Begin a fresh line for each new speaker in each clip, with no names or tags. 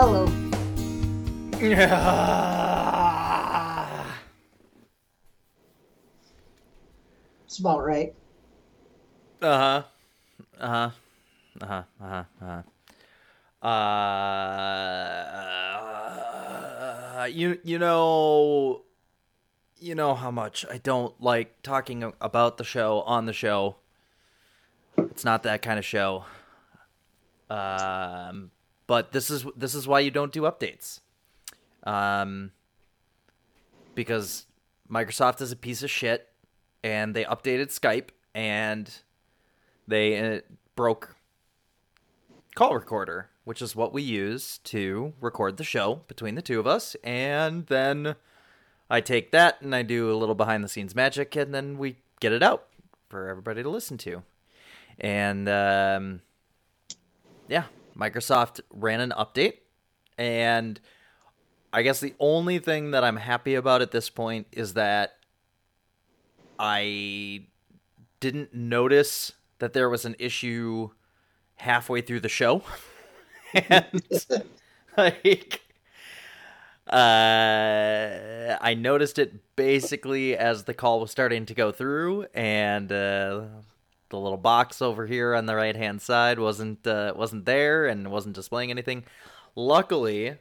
Hello. It's about right.
Uh huh. Uh huh. Uh huh. Uh huh. Uh huh. Uh, you you know you know how much I don't like talking about the show on the show. It's not that kind of show. Um, but this is this is why you don't do updates. Um, because Microsoft is a piece of shit, and they updated Skype and they uh, broke call recorder, which is what we use to record the show between the two of us, and then I take that and I do a little behind the scenes magic, and then we get it out for everybody to listen to. And um, yeah, Microsoft ran an update, and I guess the only thing that I'm happy about at this point is that I didn't notice that there was an issue halfway through the show. and like uh, I noticed it basically as the call was starting to go through, and uh, the little box over here on the right hand side wasn't uh, wasn't there and wasn't displaying anything. Luckily,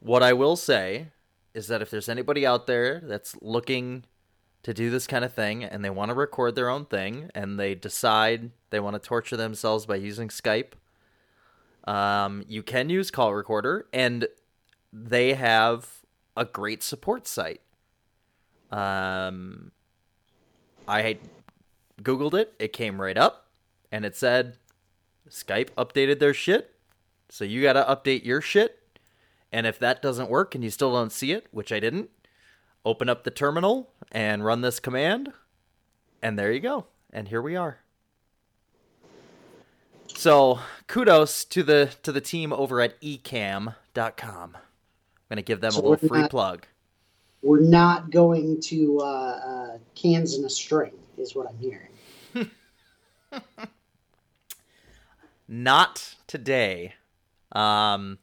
what I will say is that if there's anybody out there that's looking to do this kind of thing and they want to record their own thing and they decide they want to torture themselves by using Skype, um, you can use Call Recorder and they have a great support site. Um, I Googled it, it came right up, and it said Skype updated their shit. So you got to update your shit. And if that doesn't work and you still don't see it, which I didn't, open up the terminal and run this command. And there you go. And here we are. So kudos to the to the team over at ecamm.com. I'm gonna give them so a little free
not,
plug.
We're not going to uh, uh, cans in a string, is what I'm hearing.
not today. Um,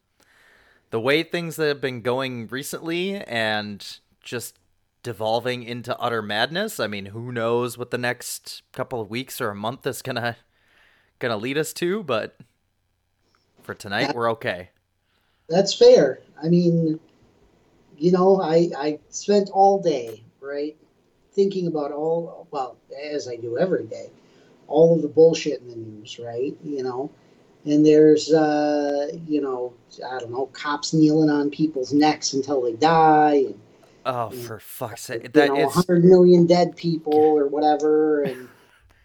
the way things have been going recently and just devolving into utter madness. I mean, who knows what the next couple of weeks or a month is gonna gonna lead us to, but for tonight that, we're okay.
That's fair. I mean, you know, I I spent all day, right, thinking about all well, as I do every day, all of the bullshit in the news, right? You know, and there's uh, you know I don't know cops kneeling on people's necks until they die. And,
oh, and, for fuck's sake!
That know, is... 100 million dead people or whatever, and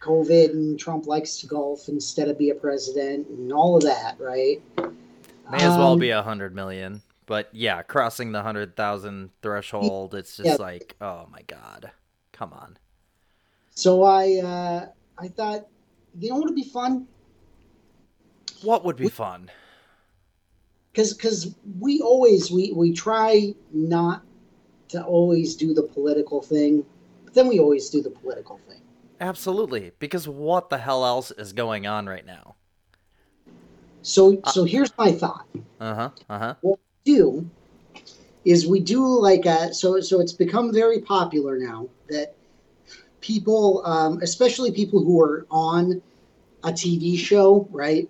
COVID and Trump likes to golf instead of be a president and all of that, right?
May as well um, be a hundred million, but yeah, crossing the hundred thousand threshold, it's just yeah. like, oh my god, come on.
So I, uh, I thought, you know what would be fun?
What would be we, fun?
Because because we always we we try not to always do the political thing, but then we always do the political thing.
Absolutely, because what the hell else is going on right now?
So uh, so here's my thought.
Uh huh. Uh huh.
What we do is we do like a so so it's become very popular now that people, um, especially people who are on a TV show, right?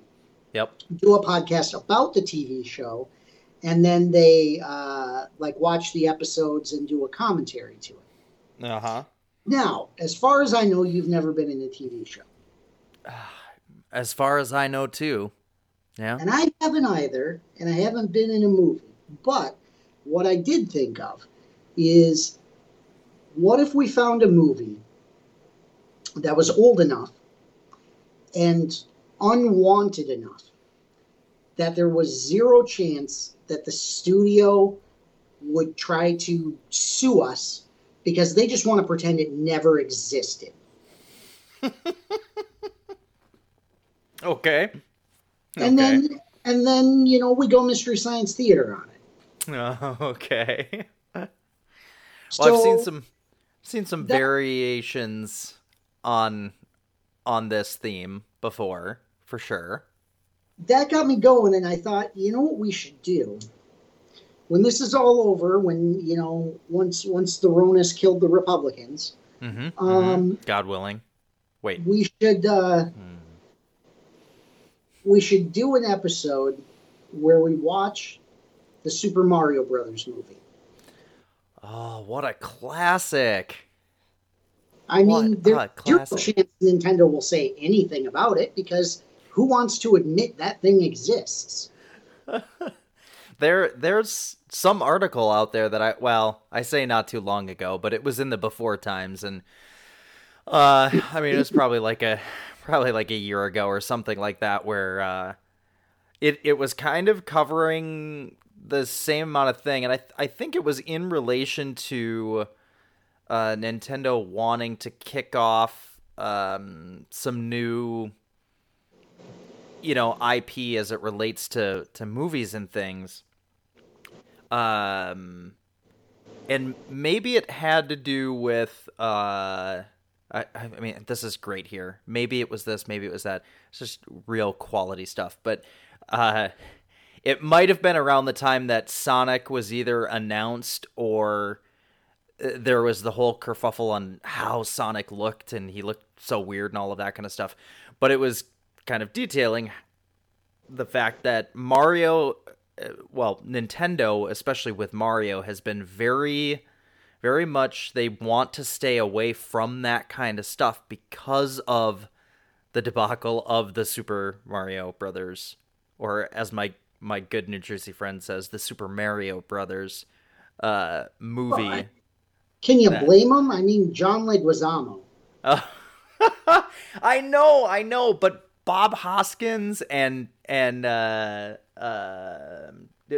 Yep.
Do a podcast about the TV show, and then they uh, like watch the episodes and do a commentary to it.
Uh huh.
Now, as far as I know, you've never been in a TV show.
As far as I know, too. Yeah.
And I haven't either, and I haven't been in a movie. But what I did think of is what if we found a movie that was old enough and unwanted enough that there was zero chance that the studio would try to sue us because they just want to pretend it never existed.
okay.
And okay. then and then, you know, we go mystery science theater on it.
Oh, okay. well, so, I've seen some seen some that, variations on on this theme before, for sure.
that got me going, and I thought, you know what we should do when this is all over, when you know once once the Ronas killed the Republicans,
Mm-hmm.
Um,
God willing. Wait.
we should uh,
Hmm.
we should do an episode where we watch the Super Mario Brothers movie.
Oh, what a classic!
I
What
mean, there's zero chance Nintendo will say anything about it because who wants to admit that thing exists?
There, there's some article out there that I, well, I say not too long ago, but it was in the before times, and uh, I mean, it was probably like a, probably like a year ago or something like that, where uh, it it was kind of covering the same amount of thing, and I I think it was in relation to uh, Nintendo wanting to kick off um, some new you know IP as it relates to to movies and things. Um and maybe it had to do with uh I, I mean this is great here. Maybe it was this, maybe it was that. It's just real quality stuff. But uh it might have been around the time that Sonic was either announced or uh, there was the whole kerfuffle on how Sonic looked and he looked so weird and all of that kind of stuff. But it was kind of detailing the fact that Mario, uh, well, Nintendo, especially with Mario, has been very, very much they want to stay away from that kind of stuff because of the debacle of the Super Mario Brothers, or as my my good New Jersey friend says, the Super Mario Brothers uh, movie.
Well, I- Can you
That-
blame him? I mean, John Leguizamo.
Uh, I know, I know, but Bob Hoskins and and uh, uh,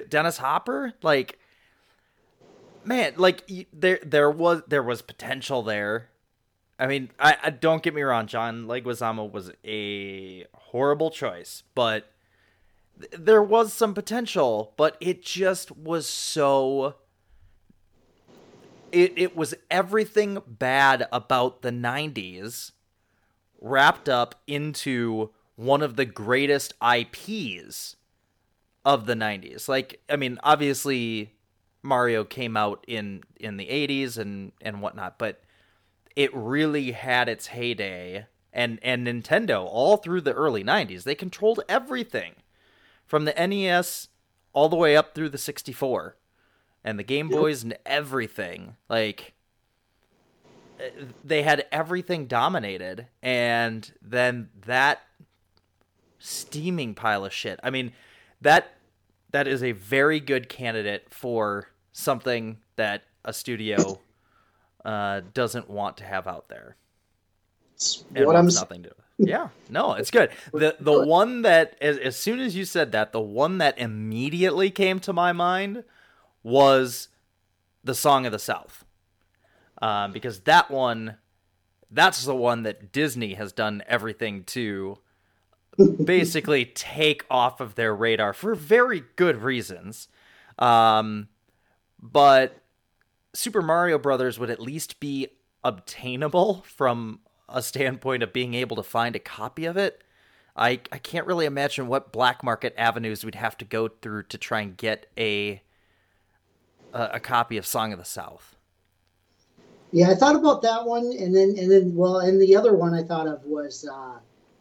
Dennis Hopper, like, man, like there there was there was potential there. I mean, I, I don't get me wrong, John Leguizamo was a horrible choice, but there was some potential, but it just was so it it was everything bad about the 90s wrapped up into one of the greatest IPs of the 90s. Like I mean, obviously Mario came out in in the 80s and and whatnot, but it really had its heyday and and Nintendo all through the early 90s. They controlled everything from the NES all the way up through the 64 and the Game. Boys and everything. Like uh, they had everything dominated and then that steaming pile of shit. I mean, that that is a very good candidate for something that a studio uh, doesn't want to have out there.
What I'm
nothing to. Yeah, no, it's good. The the one that as, as soon as you said that, the one that immediately came to my mind was the Song of the South, um, because that one, that's the one that Disney has done everything to basically take off of their radar for very good reasons. Um, but Super Mario Brothers would at least be obtainable from a standpoint of being able to find a copy of it. I I can't really imagine what black market avenues we'd have to go through to try and get a a, a copy of Song of the South.
Yeah, I thought about that one, and then and then well, and the other one I thought of was uh,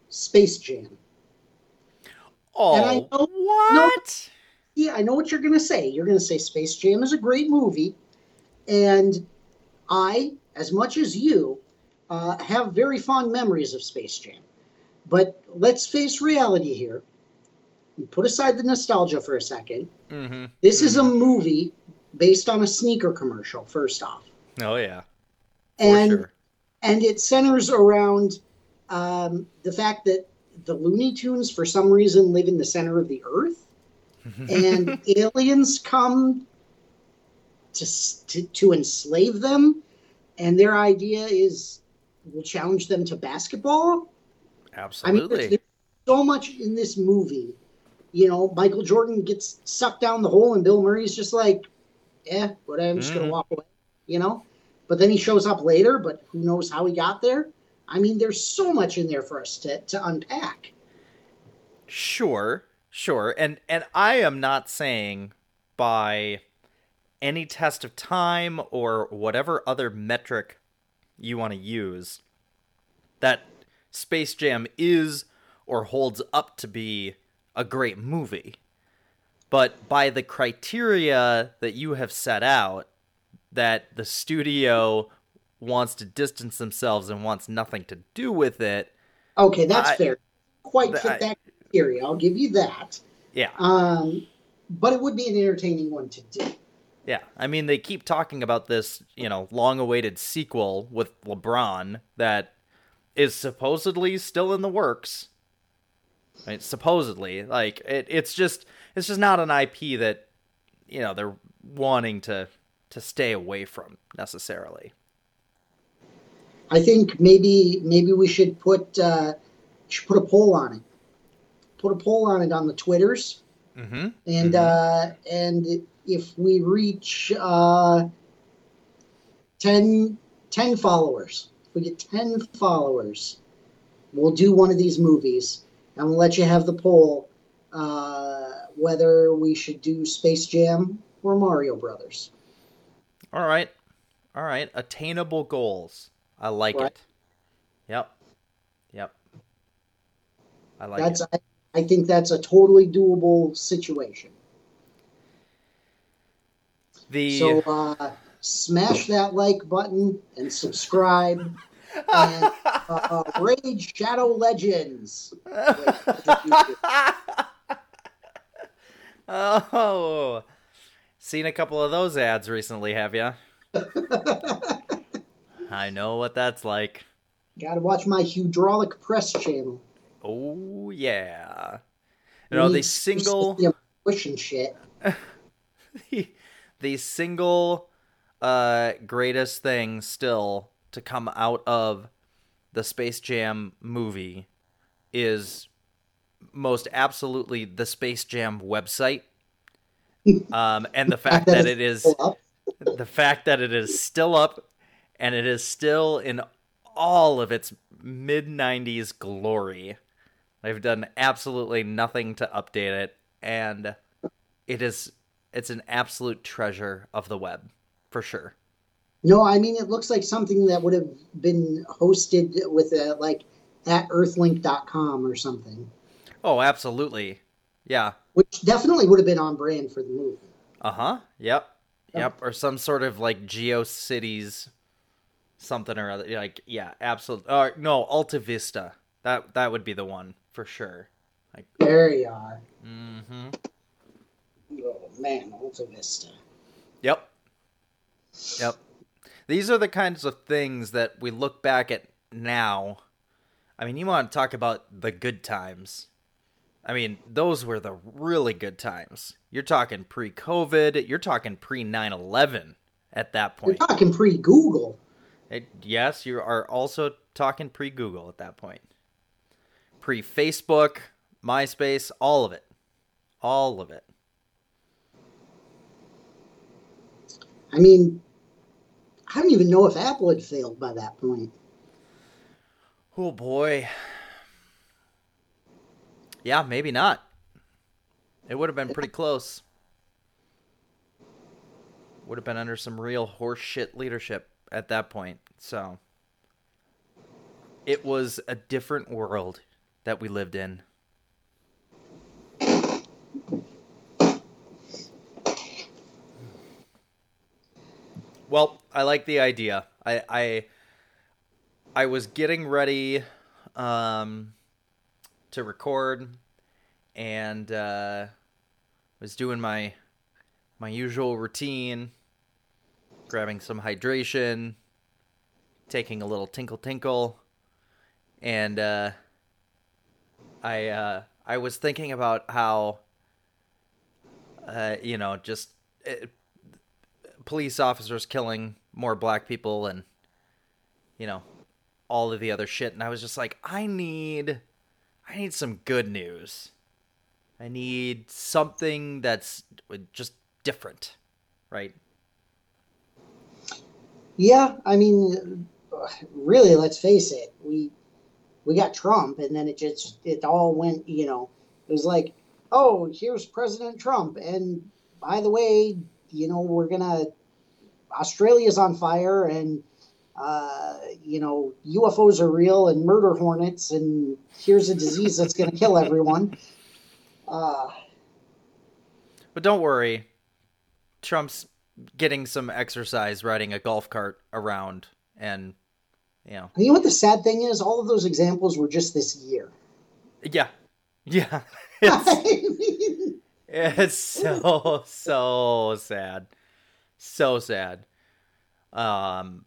Space Jam.
Oh,
And I know-
what?
Yeah, I know what you're going to say. You're going to say Space Jam is a great movie, and I, as much as you, uh, have very fond memories of Space Jam. But let's face reality here. Put aside the nostalgia for a second.
Mm-hmm.
This is a movie based on a sneaker commercial. First off,
Oh yeah, for
and
sure.
and it centers around um, the fact that the Looney Tunes, for some reason, live in the center of the Earth, and aliens come to, to to enslave them, and their idea is we'll challenge them to basketball. Absolutely. I mean, there's, so much in this movie. You know, Michael Jordan gets sucked down the hole, and Bill Murray's just like, "Eh, whatever. I'm just
Mhm.
gonna walk away." You know, but then he shows up later. But who knows how he got there? I mean, there's so much in there for us to to unpack.
Sure, Sure, and and I am not saying by any test of time or whatever other metric you want to use that Space Jam is or holds up to be a great movie. But by the criteria that you have set out, that the studio wants to distance themselves and wants nothing to do with it.
Okay, that's
I-
fair. Quite fit
I-
that criteria. I'll give you that.
Yeah.
Um, but it would be an entertaining one to do.
Yeah, I mean they keep talking about this, you know, long-awaited sequel with LeBron that is supposedly still in the works. Supposedly, like it, it's just it's just not an IP that you know they're wanting to to stay away from necessarily.
I think maybe maybe we should put uh, should put a poll on it. Put a poll on it on the Twitters,
Mm-hmm.
and uh, and if we reach uh, 10, 10 followers, if we get ten followers, we'll do one of these movies, and we'll let you have the poll uh, whether we should do Space Jam or Mario Brothers.
All right, all right, attainable goals. I like
Right.
it. Yep, yep. I like
that's
it.
I, I think that's a totally doable situation.
The
So uh, smash that like button and subscribe. and uh, Raid Shadow Legends.
oh, seen a couple of those ads recently, have you? I know what that's like.
Gotta watch my hydraulic press channel.
Oh yeah. You know, the single
some push and shit.
the single uh greatest thing still to come out of the Space Jam movie is most absolutely the Space Jam website. Um and the fact that it is the fact that it is still up and it is still in all of its mid 90s glory. I've done absolutely nothing to update it and it is it's an absolute treasure of the web for sure.
No, I mean it looks like something that would have been hosted with a like at earthlink.com or something.
Oh, absolutely. Yeah.
Which definitely would have been on brand for the movie.
Uh-huh. Yep. Yep, or some sort of like GeoCities something or other. Like yeah, absolutely. Or no, Alta Vista. That that would be the one for sure. Like
There you are.
mhm.
Man, Alta Vista.
Yep. Yep. These are the kinds of things that we look back at now. I mean, you want to talk about the good times. I mean, those were the really good times. You're talking pre COVID, you're talking pre 9 11 at that point.
You're talking pre Google.
Eh, yes, you are also talking pre Google at that point. Pre Facebook, MySpace, all of it. All of it.
I mean, I don't even know if Apple had failed by that point.
Oh boy. Yeah, maybe not. It would have been pretty close. Would have been under some real horseshit leadership at that point. So it was a different world that we lived in. Well, I like the idea. I I I was getting ready um, to record, and uh, was doing my my usual routine, grabbing some hydration, taking a little tinkle tinkle, and uh, I uh, I was thinking about how uh, you know just uh, police officers killing more black people and you know all of the other shit and i was just like i need i need some good news i need something that's just different right
Yeah, I mean, really, let's face it. We we got Trump, and then it just it all went. You know, it was like oh, here's President Trump, and by the way, you know, we're gonna Australia's on fire, and uh, you know, UFOs are real, and murder hornets, and here's a disease that's gonna kill everyone. Uh,
but don't worry, Trump's getting some exercise riding a golf cart around, and you know.
You know what the sad thing is? All of those examples were just this year.
Yeah, yeah. It's, it's so so sad, so sad. Um,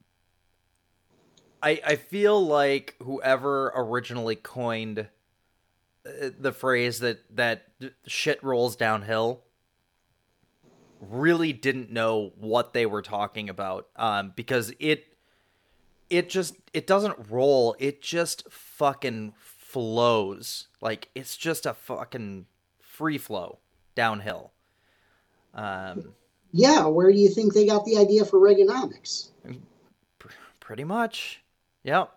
I I feel like whoever originally coined uh, the phrase that that shit rolls downhill really didn't know what they were talking about um, because it it just it doesn't roll. It just fucking flows. Like it's just a fucking free flow downhill. Um
yeah where do you think they got the idea for reaganomics
pretty much yep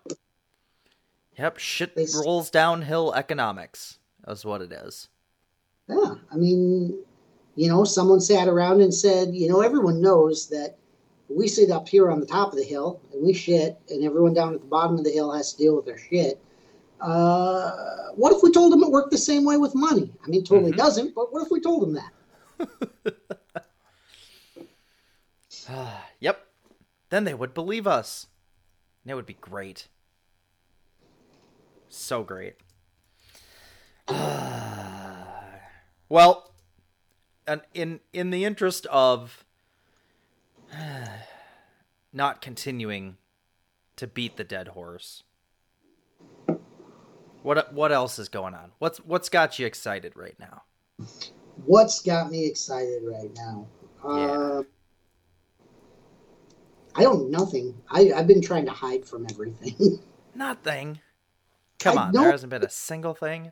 yep shit they, rolls downhill economics is what it is
yeah i mean you know someone sat around and said you know everyone knows that we sit up here on the top of the hill and we shit, and everyone down at the bottom of the hill has to deal with their shit. Uh, what if we told them it worked the same way with money? I mean, totally mm-hmm. doesn't, but what if we told them that?
yep. Then they would believe us. And it would be great. So great. well, and in in the interest of not continuing to beat the dead horse. What what else is going on? What's what's got you excited right now?
What's got me excited right now? Yeah. Uh, I don't nothing. I I've been trying to hide from everything.
nothing. Come I on, there hasn't been a single thing.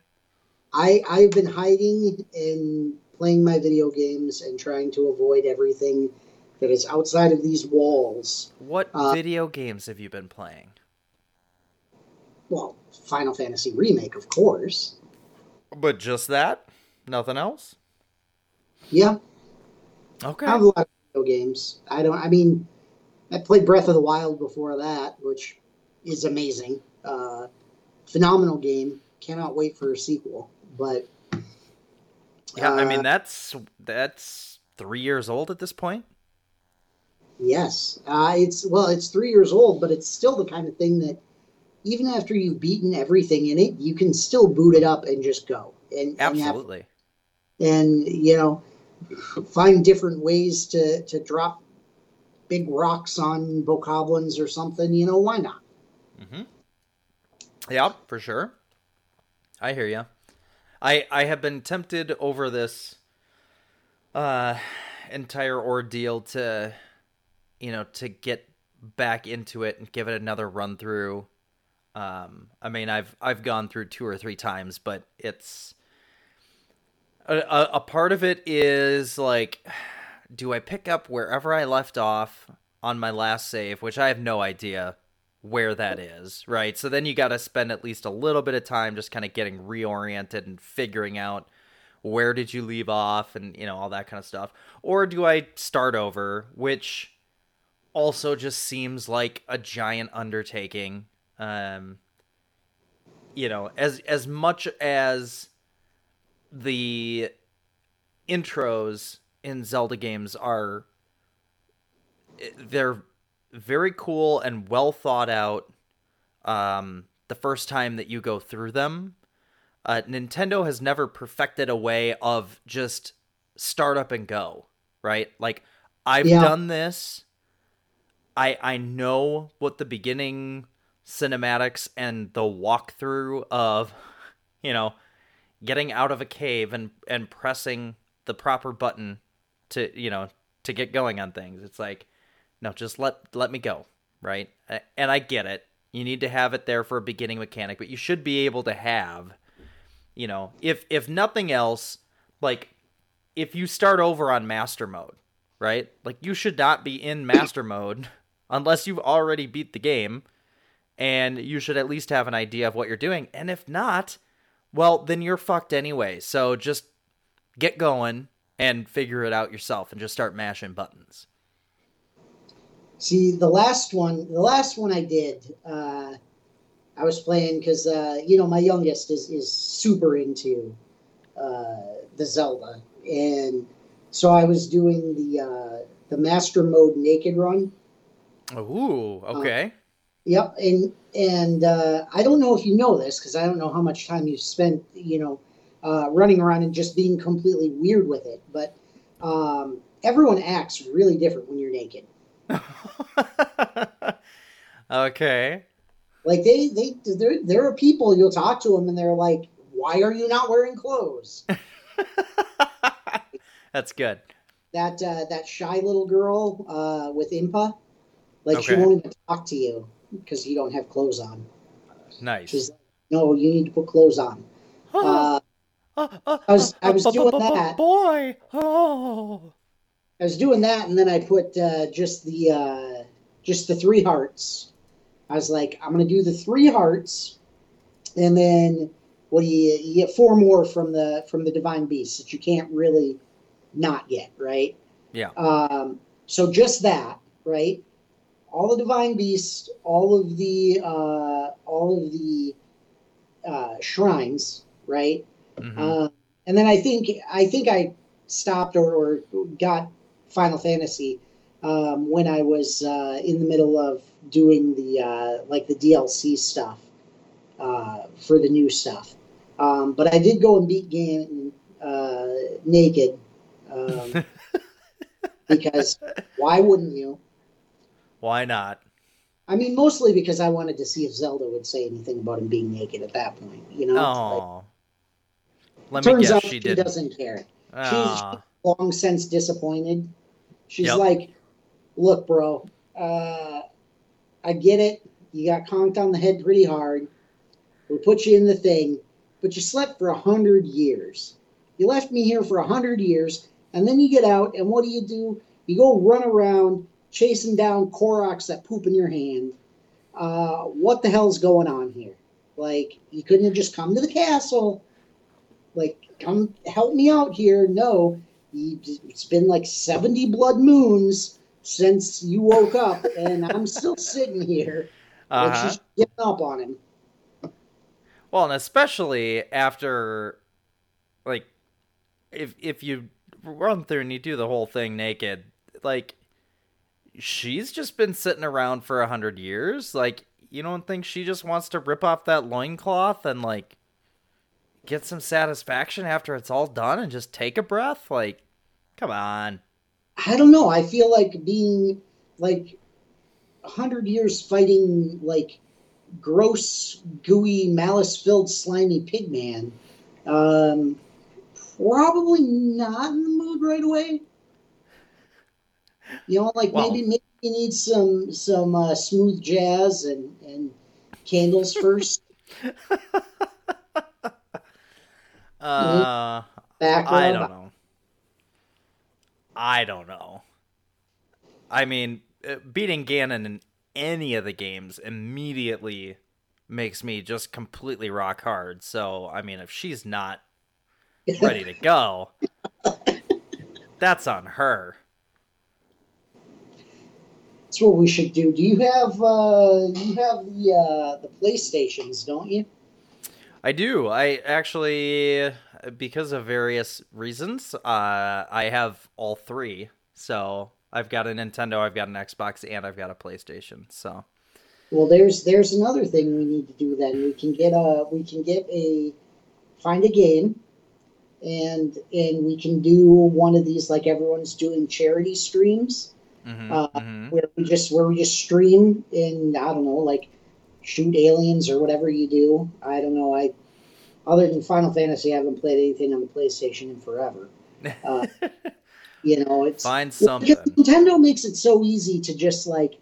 I I've been hiding and playing my video games and trying to avoid everything that is outside of these walls.
What uh, video games have you been playing?
Well, Final Fantasy Remake, of course.
But just that? Nothing else?
Yeah.
Okay.
I have a lot of video games. I don't. I mean, I played Breath of the Wild before that, which is amazing. Uh, phenomenal game. Cannot wait for a sequel. But
yeah, uh, I mean uh, that's that's three years old at this point.
Yes, uh, it's well, it's three years old, but it's still the kind of thing that even after you've beaten everything in it, you can still boot it up and just go. And
absolutely,
and, have, and you know, find different ways to to drop big rocks on bokoblins or something. You know, why not?
Mm-hmm. Yeah, for sure. I hear you. I I have been tempted over this uh entire ordeal to you know, to get back into it and give it another run through. Um, I mean, I've I've gone through two or three times, but it's a, a, a part of it is like, do I pick up wherever I left off on my last save, which I have no idea where that is, right? So then you got to spend at least a little bit of time just kind of getting reoriented and figuring out where did you leave off and you know all that kind of stuff. Or do I start over, which also just seems like a giant undertaking. Um, you know, as as much as the intros in Zelda games are they're very cool and well thought out um, the first time that you go through them. Uh, Nintendo has never perfected a way of just start up and go, right? Like I've yeah. done this I I know what the beginning cinematics and the walkthrough of you know getting out of a cave and and pressing the proper button to you know to get going on things. It's like no, just let let me go, right? And I get it. You need to have it there for a beginning mechanic, but you should be able to have you know, if if nothing else, like if you start over on master mode, right? Like you should not be in master mode unless you've already beat the game and you should at least have an idea of what you're doing. And if not, well, then you're fucked anyway. So just get going and figure it out yourself and just start mashing buttons.
See, the last one, the last one I did, uh, I was playing because uh, you know my youngest is is super into uh, the Zelda, and so I was doing the uh, the master mode naked run.
Ooh, okay.
Yep, and and uh, I don't know if you know this because I don't know how much time you spent, you know, uh, running around and just being completely weird with it. But um, everyone acts really different when you're naked.
okay.
Like they they there there are people you'll talk to them and they're like, "Why are you not wearing clothes?"
That's good.
That uh, that shy little girl uh, with Impa, like she won't even talk to you because you don't have clothes on.
Nice.
She's like, "No, you need to put clothes on." Uh, I was- I was doing that.
Boy. Oh.
I was doing that, and then I put uh, just the uh, just the three hearts. I was like, I'm gonna do the three hearts, and then what do you you get four more from the from the divine beast that you can't really not get right.
Yeah.
Um, so just that, right? All the divine beasts, all of the uh, all of the uh, shrines, right?
Mhm.
Uh, and then I think I think I stopped or, or got Final Fantasy um, when I was uh, in the middle of doing the uh, like the DLC stuff uh, for the new stuff. Um, but I did go and beat Ganon uh, naked um, because why wouldn't you?
Why not?
I mean, mostly because I wanted to see if Zelda would say anything about him being naked at that point. You know,
Let me
turns
guess
out
she
she
didn't.
doesn't care.
She's
long since disappointed. She's
Yep.
like, "Look, bro, uh, I get it. You got conked on the head pretty hard. We put you in the thing, but you slept for a hundred years. You left me here for a hundred years, and then you get out, and what do you do? You go run around chasing down Koroks that poop in your hand. Uh, what the hell's going on here? Like, you couldn't have just come to the castle. Like, come help me out here. No, it's been like 70 blood moons since you woke up, and I'm still sitting here.
Uh-huh.
she's giving up on him.
Well, and especially after, like, if if you run through and you do the whole thing naked, like, she's just been sitting around for a hundred years. Like, you don't think she just wants to rip off that loincloth and like get some satisfaction after it's all done and just take a breath? Like, come on.
I don't know. I feel like being like a hundred years fighting like gross, gooey, malice-filled, slimy pigman. Um, probably not in the mood right away. You know, like
Well-
maybe maybe you need some some uh, smooth jazz and and candles first.
Uh,
Back
I don't know. I don't know. I mean, uh, beating Ganon in any of the games immediately makes me just completely rock hard. So, I mean, if she's not ready to go, that's on her.
That's what we should do. Do you have uh, you have the uh, the PlayStations, don't you?
I do. I actually, because of various reasons, uh, I have all three. So I've got a Nintendo, I've got an Xbox, and I've got a PlayStation. So
Well, there's there's another thing we need to do. Then we can get a we can get a find a game, and and we can do one of these like everyone's doing charity streams,
mhm,
Uh,
mhm.
where we just where we just stream and I don't know like shoot aliens or whatever you do. I don't know. I other than Final Fantasy, I haven't played anything on the PlayStation in forever. Uh, you know, it's
find something.
Nintendo makes it so easy to just like,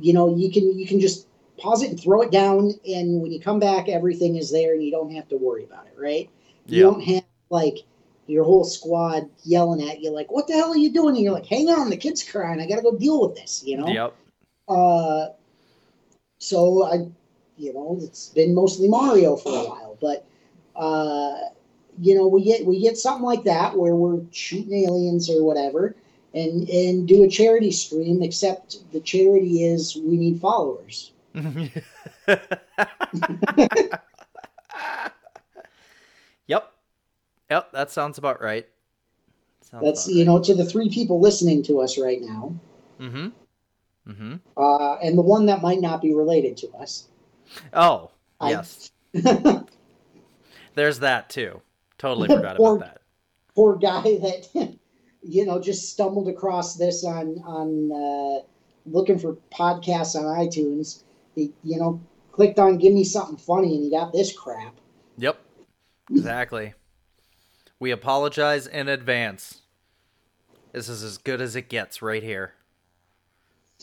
you know, you can you can just pause it and throw it down, and when you come back, everything is there, and you don't have to worry about it, right? You don't have like your whole squad yelling at you like, "What the hell are you doing?" And you're like, "Hang on, the kid's crying. I got to go deal with this," you know.
Yep.
Uh, so I, you know, it's been mostly Mario for a while, but uh, you know, we get we get something like that where we're shooting aliens or whatever, and and do a charity stream. Except the charity is we need followers.
yep, yep, that sounds about right.
Sounds That's about you right. know to the three people listening to us right now.
Mm-hmm. Mm-hmm.
Uh, and the one that might not be related to us.
Oh, yes. There's that too. Totally forgot poor, about that.
Poor guy that you know just stumbled across this on on uh, looking for podcasts on iTunes. He, you know, clicked on "Give me something funny" and he got this crap.
Yep, exactly. we apologize in advance. This is as good as it gets right here.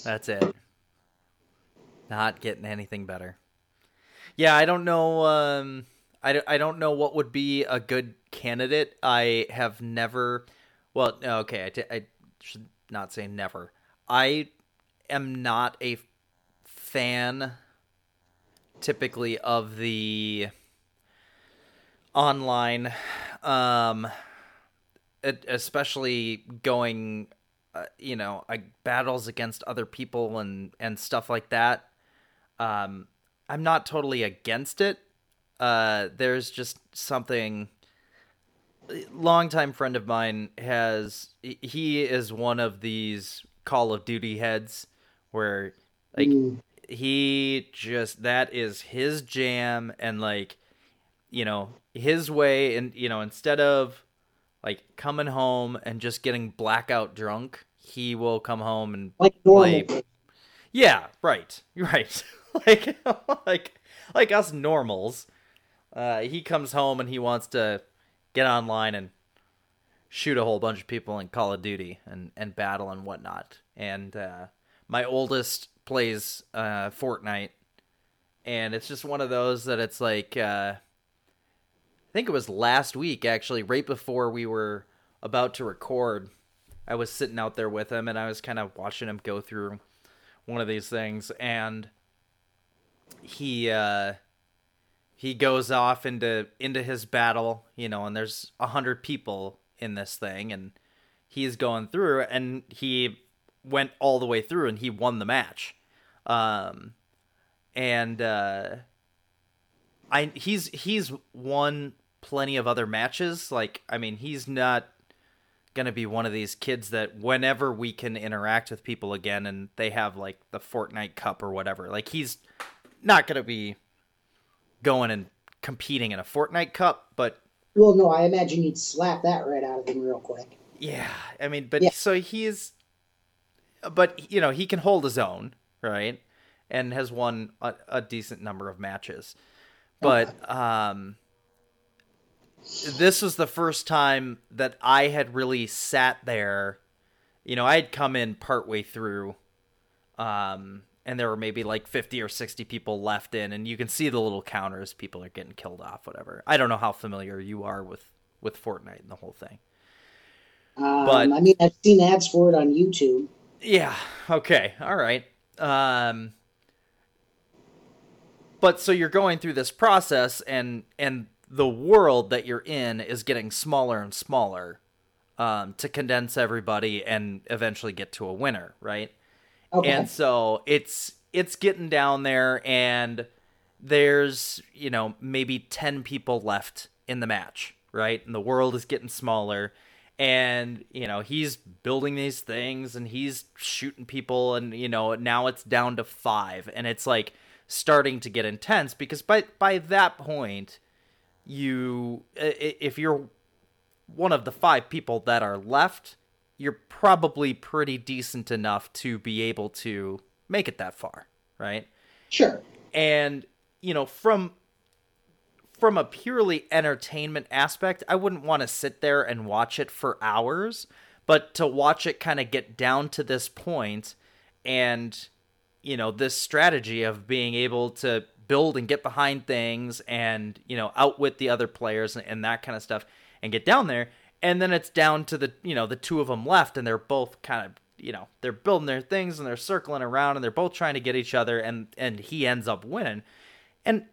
That's it. Not getting anything better. Yeah, I don't know. Um, I, I don't know what would be a good candidate. I have never. Well, okay, I, t- I should not say never. I am not a fan typically of the online um especially going uh, you know I, battles against other people and and stuff like that um i'm not totally against it uh, there's just something. Longtime friend of mine has. He is one of these Call of Duty heads where, like, mm. he just that is his jam, and like, you know, his way, and you know, instead of like coming home and just getting blackout drunk, he will come home and
like play.
Yeah, right, right. like, like, like us normals uh, he comes home and he wants to get online and shoot a whole bunch of people in Call of Duty and, and battle and whatnot. And uh, my oldest plays uh, Fortnite, and it's just one of those that it's like uh, I think it was last week actually, right before we were about to record. I was sitting out there with him, and I was kind of watching him go through one of these things, and he uh, he goes off into into his battle, you know, and there's a hundred people in this thing, and he's going through, and he went all the way through, and he won the match. Um, and uh, I he's he's won plenty of other matches. Like, I mean, he's not gonna be one of these kids that whenever we can interact with people again, and they have like the Fortnite Cup or whatever, like he's not gonna be going and competing in a Fortnite Cup, but
well, no, I imagine you'd slap that right out of him real quick.
Yeah, I mean, but yeah. so he's, but you know, he can hold his own, right? And has won a, a decent number of matches, but okay. um, this was the first time that I had really sat there. You know, I had come in partway through, um, and there were maybe like 50 or 60 people left in and you can see the little counters people are getting killed off whatever. I don't know how familiar you are with with fortnite and the whole thing.
Um, but i mean i've seen ads for it on youtube.
Yeah okay all right. Um but so you're going through this process and and the world that you're in is getting smaller and smaller um, to condense everybody and eventually get to a winner right Okay. And so it's it's getting down there and there's, you know, maybe 10 people left in the match, right? And the world is getting smaller and, you know, he's building these things and he's shooting people and, you know, now it's down to 5 and it's like starting to get intense because by by that point you if you're one of the 5 people that are left, you're probably pretty decent enough to be able to make it that far, right?
Sure.
And you know, from from a purely entertainment aspect, I wouldn't want to sit there and watch it for hours, but to watch it kind of get down to this point and you know, this strategy of being able to build and get behind things and, you know, outwit the other players and, and that kind of stuff and get down there and then it's down to the you know the two of them left and they're both kind of you know they're building their things and they're circling around and they're both trying to get each other and and he ends up winning and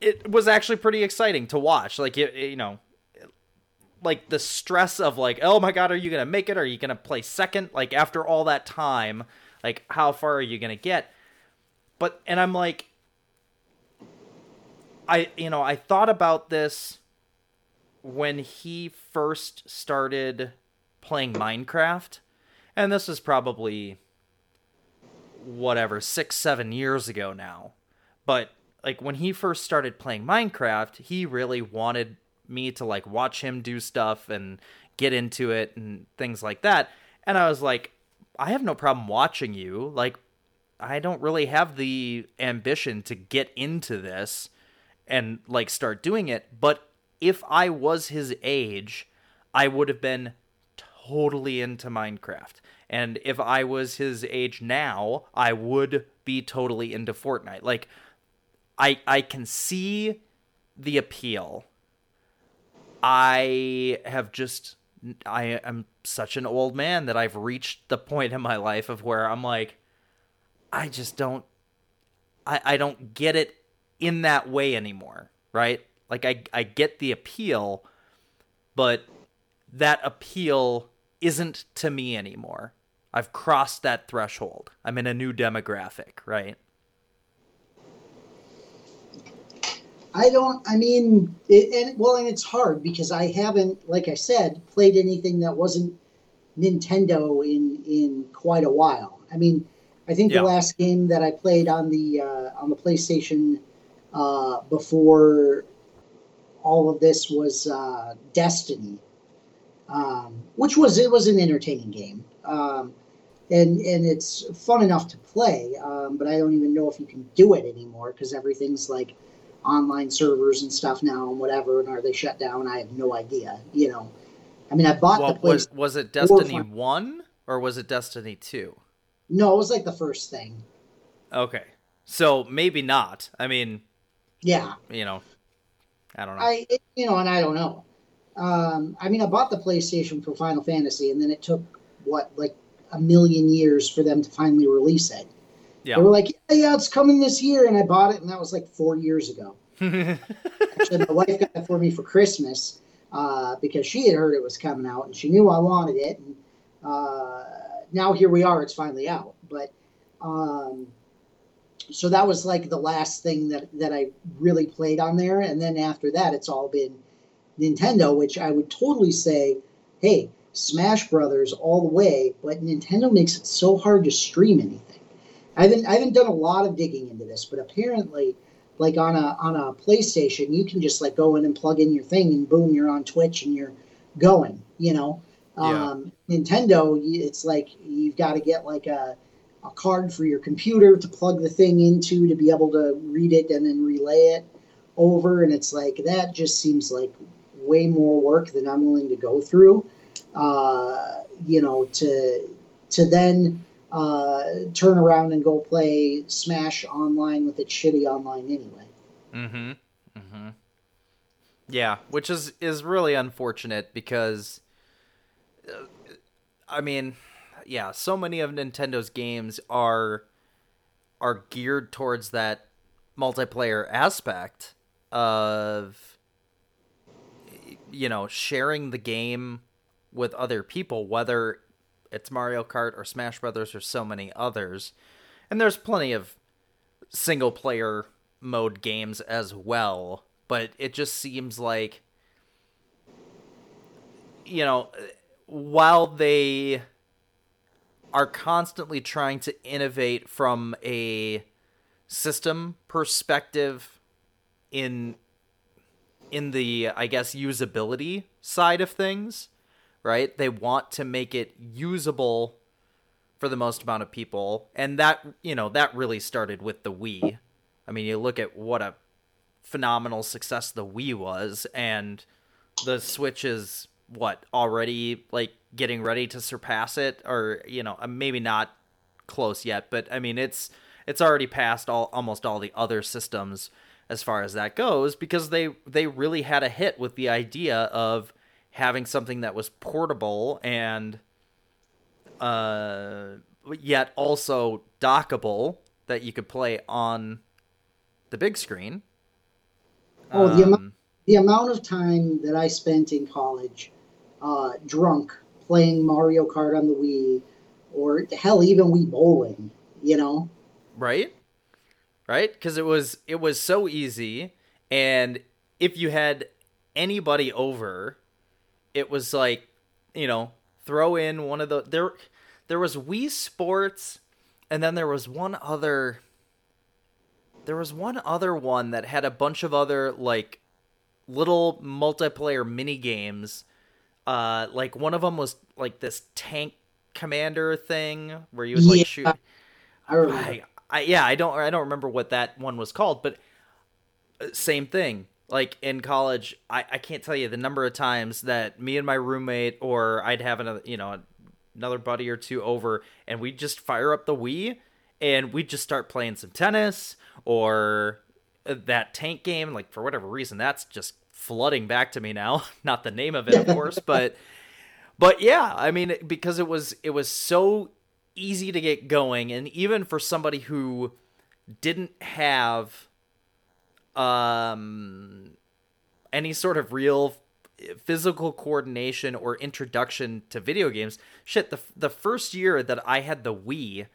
it was actually pretty exciting to watch like it, it, you know like the stress of like, oh my god, are you gonna make it? Are you gonna play second? Like after all that time, like how far are you gonna get? But and I'm like, I you know I thought about this when he first started playing Minecraft, and this is probably whatever six seven years ago now, but like when he first started playing Minecraft, he really wanted me to like watch him do stuff and get into it and things like that. And I was like, I have no problem watching you. Like, I don't really have the ambition to get into this and like start doing it. But if I was his age, I would have been totally into Minecraft. And if I was his age now, I would be totally into Fortnite. Like, I I can see the appeal I have just I am such an old man that I've reached the point in my life of where I'm like I just don't I I don't get it in that way anymore, right? Like I I get the appeal, but that appeal isn't to me anymore. I've crossed that threshold. I'm in a new demographic, right?
I don't. I mean, it, and well, and it's hard because I haven't, like I said, played anything that wasn't Nintendo in in quite a while. I mean, I think yeah. the last game that I played on the uh, on the PlayStation uh, before all of this was uh, Destiny, um, which was it was an entertaining game, um, and and it's fun enough to play. Um, but I don't even know if you can do it anymore because everything's like online servers and stuff now and whatever, and are they shut down? I have no idea. You know, I mean, I bought well, the
place. Was, was it Destiny one or was it Destiny two?
No, it was like the first thing.
Okay, so maybe not. I mean,
yeah,
you know, I don't know.
I it, you know, and I don't know. Um, I mean, I bought the PlayStation for Final Fantasy, and then it took what like a million years for them to finally release it. Yeah. They were like, yeah, yeah, it's coming this year, and I bought it, and that was like four years ago. Actually, my wife got it for me for Christmas uh, because she had heard it was coming out, and she knew I wanted it. And uh, now here we are; it's finally out. But um, so that was like the last thing that that I really played on there, and then after that, it's all been Nintendo, which I would totally say, hey, Smash Brothers all the way, but Nintendo makes it so hard to stream anything. I haven't I haven't done a lot of digging into this, but apparently, like on a on a PlayStation, you can just like go in and plug in your thing, and boom, you're on Twitch and you're going. You know, yeah. um, Nintendo, it's like you've got to get like a a card for your computer to plug the thing into to be able to read it and then relay it over, and it's like that just seems like way more work than I'm willing to go through. Uh, you know, to to then uh, turn around and go play Smash online with its shitty online anyway.
Mm-hmm. Mm-hmm. Yeah, which is is really unfortunate because, uh, I mean, yeah, so many of Nintendo's games are are geared towards that multiplayer aspect of you know sharing the game with other people whether it's Mario Kart or Smash Brothers or so many others. And there's plenty of single player mode games as well, but it just seems like you know, while they are constantly trying to innovate from a system perspective in in the I guess usability side of things, right? They want to make it usable for the most amount of people, and that you know that really started with the Wii. I mean, you look at what a phenomenal success the Wii was, and the Switch is what already like getting ready to surpass it, or you know uh, maybe not close yet, but I mean it's it's already passed all almost all the other systems as far as that goes because they they really had a hit with the idea of having something that was portable and uh, yet also dockable that you could play on the big screen.
Oh, the, um, amount, the amount of time that I spent in college, uh, drunk, playing Mario Kart on the Wii, or hell, even Wii bowling. You know,
right? Right? Because it was it was so easy, and if you had anybody over, it was like, you know, throw in one of the there. There was Wii Sports, and then there was one other. There was one other one that had a bunch of other like little multiplayer mini games. Uh, like one of them was like this tank commander thing where you would like
Yeah,
shoot.
I remember.
I, I, yeah, I don't I don't remember what that one was called, but uh, same thing. Like in college, I, I can't tell you the number of times that me and my roommate or I'd have another you know another buddy or two over and we'd just fire up the Wii and we'd just start playing some tennis or uh, that tank game like for whatever reason that's just flooding back to me now. Not the name of it of course but but yeah i mean because it was it was so easy to get going. And even for somebody who didn't have um any sort of real physical coordination or introduction to video games shit the the first year that I had the Wii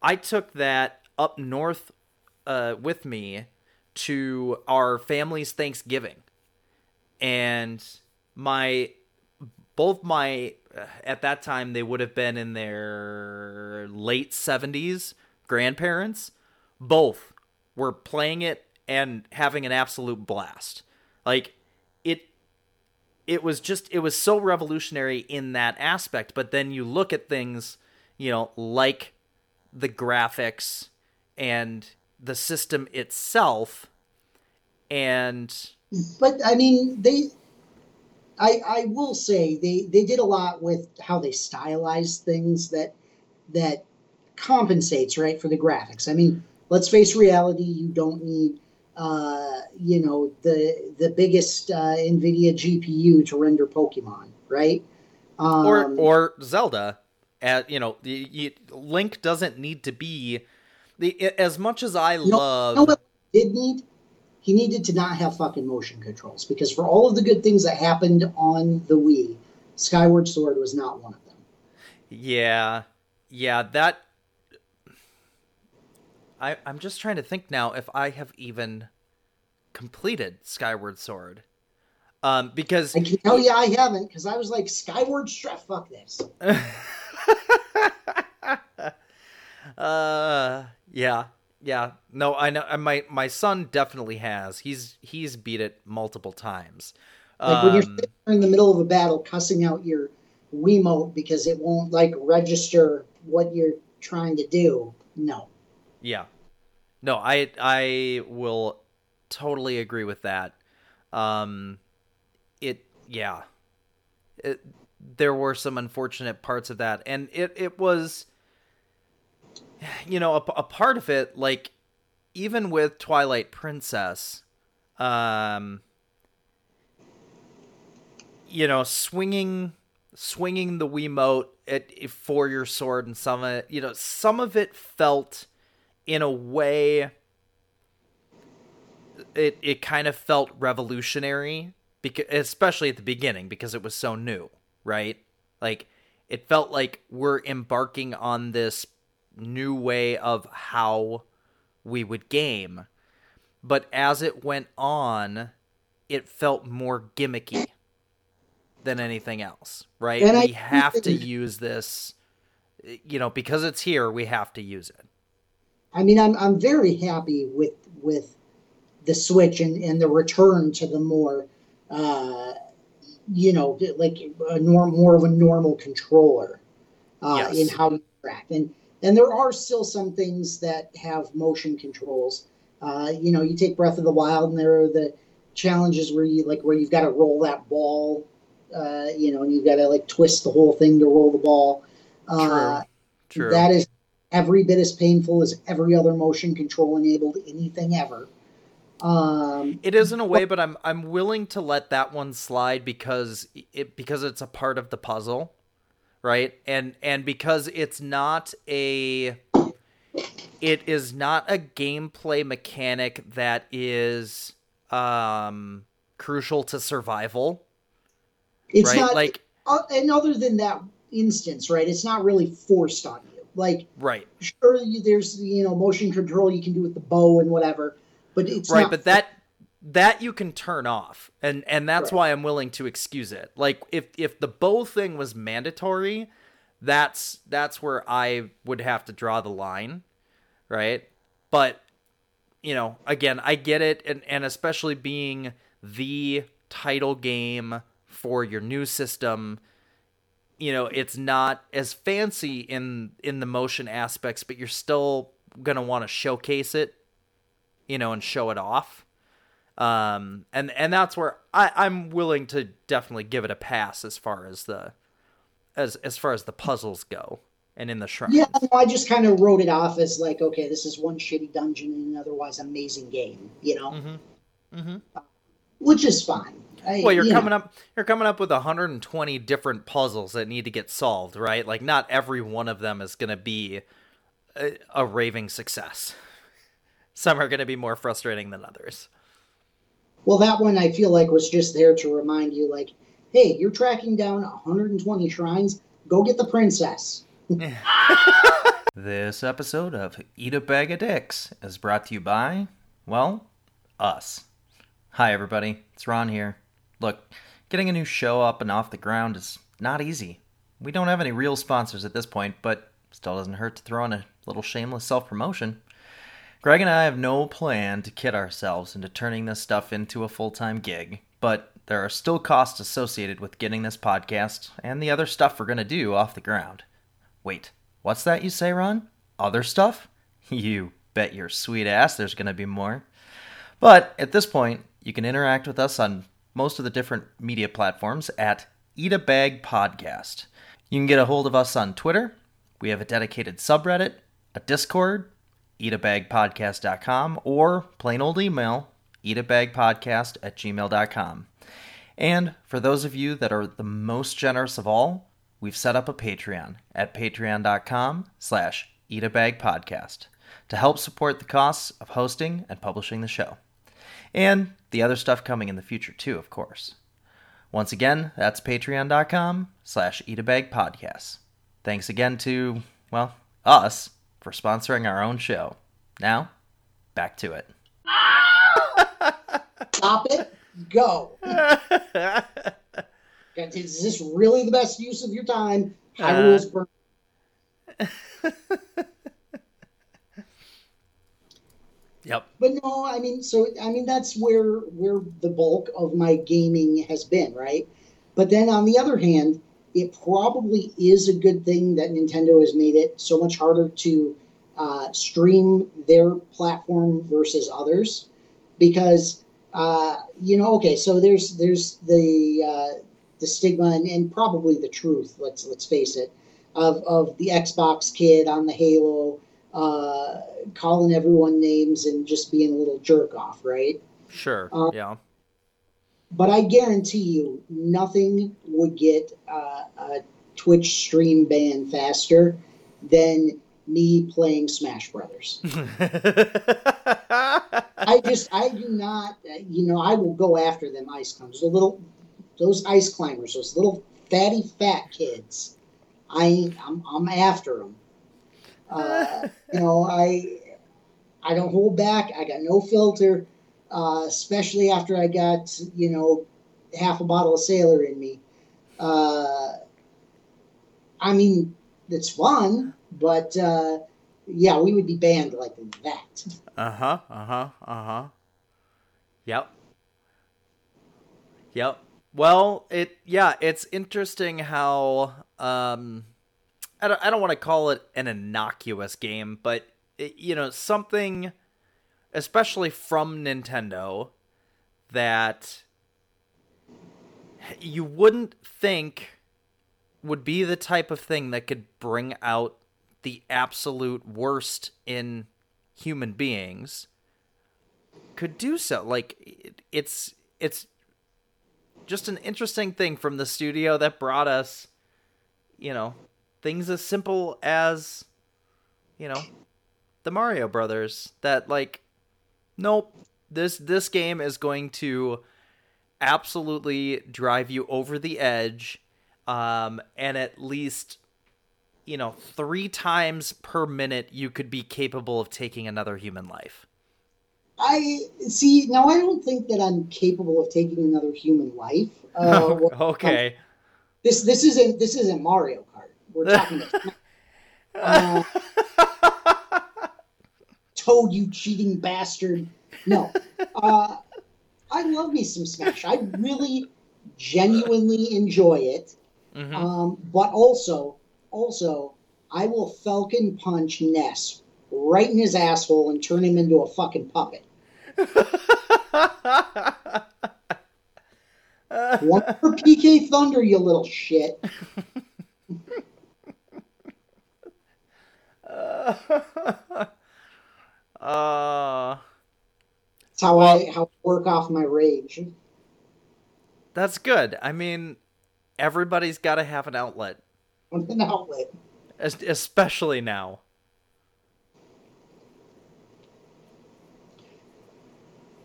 I took that up north uh with me to our family's Thanksgiving and my both my at that time they would have been in their late 70s grandparents. Both were playing it and having an absolute blast. Like it it was just it was so revolutionary in that aspect. But then you look at things you know like the graphics and the system itself and
but I mean, they. I I will say they they did a lot with how they stylized things that that compensates right for the graphics. I mean, let's face reality. You don't need. Uh, you know the the biggest uh, NVIDIA GPU to render Pokemon, right? Um,
or or Zelda. At you know, the, you, Link doesn't need to be the as much as I
know-
love.
You know what did need? He needed to not have fucking motion controls because for all of the good things that happened on the Wii, Skyward Sword was not one of them.
Yeah, yeah, that. I I'm just trying to think now if I have even completed Skyward Sword, um, because
I can tell you I haven't because I was like Skyward Strap. Fuck this.
uh, yeah, yeah. No, I know. uh, My my son definitely has. He's he's beat it multiple times.
Like when you're
Um,
sitting in the middle of a battle, cussing out your Wiimote because it won't like register what you're trying to do. No.
Yeah. No, I I will totally agree with that. Um it yeah. It, there were some unfortunate parts of that and it it was you know a, a part of it like even with Twilight Princess um you know swinging swinging the Wiimote at, for your sword and some of it, you know some of it felt in a way it it kind of felt revolutionary because especially at the beginning because it was so new right? Like it felt like we're embarking on this new way of how we would game but as it went on it felt more gimmicky than anything else right
And I
we
think
have to use this you know because it's here we have to use it
I mean, I'm I'm very happy with with the Switch and, and the return to the more, uh, you know, like a norm, more of a normal controller uh,
Yes.
in how you interact. And and there are still some things that have motion controls. Uh, you know, you take Breath of the Wild, and there are the challenges where you like where you've got to roll that ball, uh, you know, and you've got to like twist the whole thing to roll the ball. Uh,
True.
that is every bit as painful as every other motion control enabled anything ever. Um,
It is in a way, but I'm I'm willing to let that one slide because it because it's a part of the puzzle, right? And and because it's not a it is not a gameplay mechanic that is um crucial to survival.
It's
right?
not
like
uh, and other than that instance, right? It's not really forced on you. Like
right.
Sure, you, there's you know motion control you can do with the bow and whatever, but it's
right. But that that you can turn off, and and that's
Right.
why I'm willing to excuse it. Like if if the bow thing was mandatory, that's that's where I would have to draw the line, right? But you know, again, I get it, and and especially being the title game for your new system, you know, it's not as fancy in in the motion aspects, but you're still gonna want to showcase it, you know, and show it off. Um, and and that's where I I'm willing to definitely give it a pass as far as the as as far as the puzzles go and in the shrines.
Yeah, I just kind of wrote it off as like, okay, this is one shitty dungeon in an otherwise amazing game, you know,
Mm-hmm. Mm-hmm.
which is fine. I,
Well, you're
you
coming
know,
up. You're coming up with 120 different puzzles that need to get solved, right? Like, not every one of them is going to be a, a raving success. Some are going to be more frustrating than others.
Well, that one I feel like was just there to remind you, like, hey, you're tracking down 120 shrines. Go get the princess.
This episode of Eat a Bag of Dicks is brought to you by, well, us. Hi, everybody. It's Ron here. Look, getting a new show up and off the ground is not easy. We don't have any real sponsors at this point, but still doesn't hurt to throw in a little shameless self promotion. Greg and I have no plan to kid ourselves into turning this stuff into a full time gig, but there are still costs associated with getting this podcast and the other stuff we're going to do off the ground. Wait, what's that you say, Ron? Other stuff? You bet your sweet ass there's going to be more. But at this point, you can interact with us on most of the different media platforms at Eat a Bag Podcast. You can get a hold of us on Twitter. We have a dedicated subreddit, a Discord, eatabagpodcast.com, or plain old email, eatabagpodcast at gmail.com. And for those of you that are the most generous of all, we've set up a Patreon at patreon.com slash eatabagpodcast to help support the costs of hosting and publishing the show. And the other stuff coming in the future too, of course. Once again, that's patreon.com slash eatabagpodcast. Thanks again to, well, us for sponsoring our own show. Now, back to it.
Stop it. Go. Is this really the best use of your time? Hyrule's uh, burn.
Yep.
But no, I mean, so I mean that's where where the bulk of my gaming has been, right? But then on the other hand, it probably is a good thing that Nintendo has made it so much harder to uh, stream their platform versus others, because uh, you know, okay, so there's there's the uh, the stigma and, and probably the truth. Let's let's face it, of of the Xbox kid on the Halo uh, calling everyone names and just being a little jerk off, right?
Sure.
Uh,
yeah.
But I guarantee you, nothing would get uh, a Twitch stream ban faster than me playing Smash Brothers. I just, I do not, you know, I will go after them ice climbers, the little, those ice climbers, those little fatty fat kids. I, I'm, I'm after them. Uh, you know, I, I don't hold back. I got no filter, uh, especially after I got, you know, half a bottle of Sailor in me. Uh, I mean, it's fun, but uh, yeah, we would be banned like that.
Uh huh. Uh huh. Uh huh. Yep. Yep. Well, it yeah, it's interesting how um I don't I don't want to call it an innocuous game, but it, you know, something especially from Nintendo that you wouldn't think would be the type of thing that could bring out the absolute worst in human beings could do so. Like it's it's just an interesting thing from the studio that brought us you know things as simple as you know the Mario brothers that like nope this this game is going to absolutely drive you over the edge, um, and at least you know three times per minute you could be capable of taking another human life.
I see. Now, I don't think that I'm capable of taking another human life. Uh,
okay.
Um, this this isn't this isn't Mario Kart. We're talking about. uh, Toad, you cheating bastard! No, uh, I love me some Smash. I really, genuinely enjoy it. Mm-hmm. Um, but also, also, I will Falcon punch Ness right in his asshole and turn him into a fucking puppet. One for PK Thunder, you little shit.
uh,
that's how well, I how I work off my rage.
That's good. I mean, everybody's got to have an outlet.
An outlet,
especially now.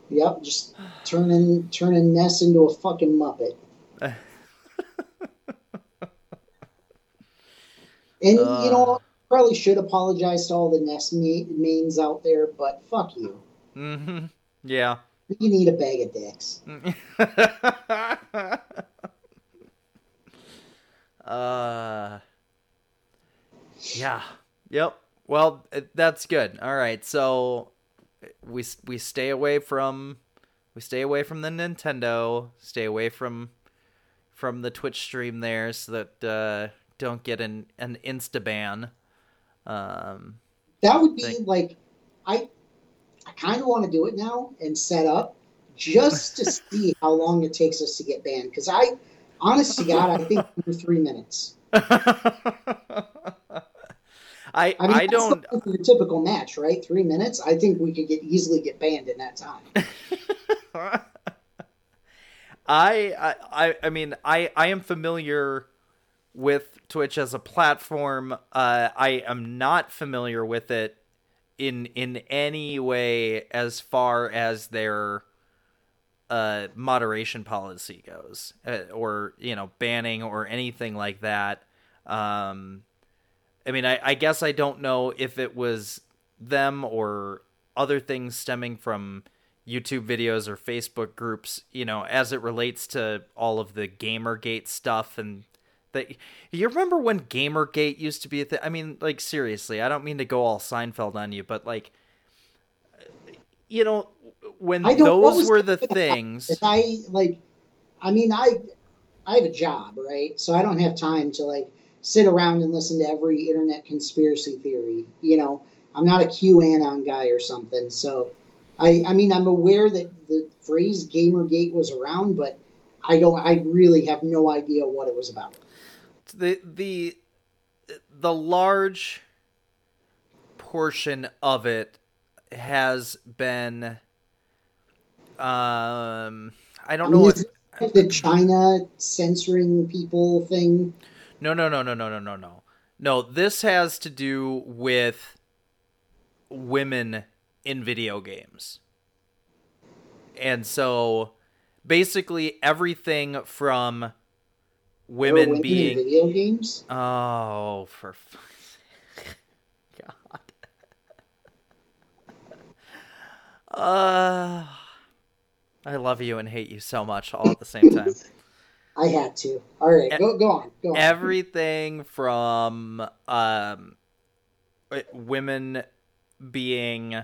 Yep, just turning turning Ness into a fucking muppet. and uh, you know, probably should apologize to all the Ness mains out there, but fuck you.
Mm-hmm. Yeah.
You need a bag of dicks.
uh. Yeah. Yep. Well, that's good. All right. So we we stay away from we stay away from the Nintendo, stay away from from the Twitch stream there, so that uh, don't get an an insta ban. Um,
that would be thing. like I I kind of want to do it now and set up just to see how long it takes us to get banned. Because I, honest to God, I think for three minutes.
I I, mean, I don't
the typical match, right? Three minutes. I think we could get easily get banned in that time.
I, I I mean I I am familiar with Twitch as a platform. Uh, I am not familiar with it in in any way as far as their uh, moderation policy goes, uh, or you know banning or anything like that. Um, I mean, I, I guess I don't know if it was them or other things stemming from YouTube videos or Facebook groups, you know, as it relates to all of the Gamergate stuff and that you remember when Gamergate used to be a thing? I mean, like seriously, I don't mean to go all Seinfeld on you, but like you know, when those were the things
I like I mean, I I have a job, right? So I don't have time to like sit around and listen to every internet conspiracy theory. You know, I'm not a QAnon guy or something. So, I, I mean, I'm aware that the phrase Gamergate was around, but I don't. I really have no idea what it was about.
The the the large portion of it has been. Um, I don't know
what the China censoring people thing.
No, no, no, no, no, no, no, no. No, this has to do with women in video games. And so basically everything from women, women being
video games.
Oh, for God. Uh I love you and hate you so much all at the same time.
I had to. All right, go go on. Go on.
Everything from um, women being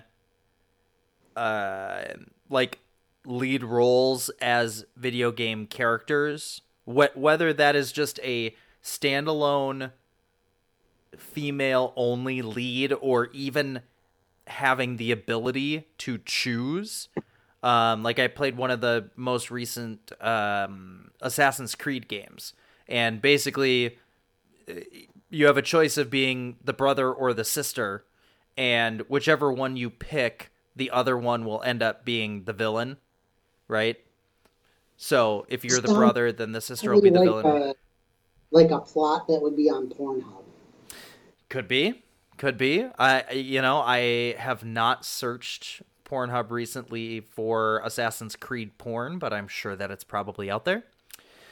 uh like lead roles as video game characters, wh- whether that is just a standalone female only lead or even having the ability to choose um, like I played one of the most recent um, Assassin's Creed games, and basically, uh, you have a choice of being the brother or the sister, and whichever one you pick, the other one will end up being the villain, right? So if you're the brother, then the sister will be the
like
villain.
A, like a plot that would be on Pornhub.
Could be, could be. I you know I have not searched Pornhub recently for Assassin's Creed porn, but I'm sure that it's probably out there.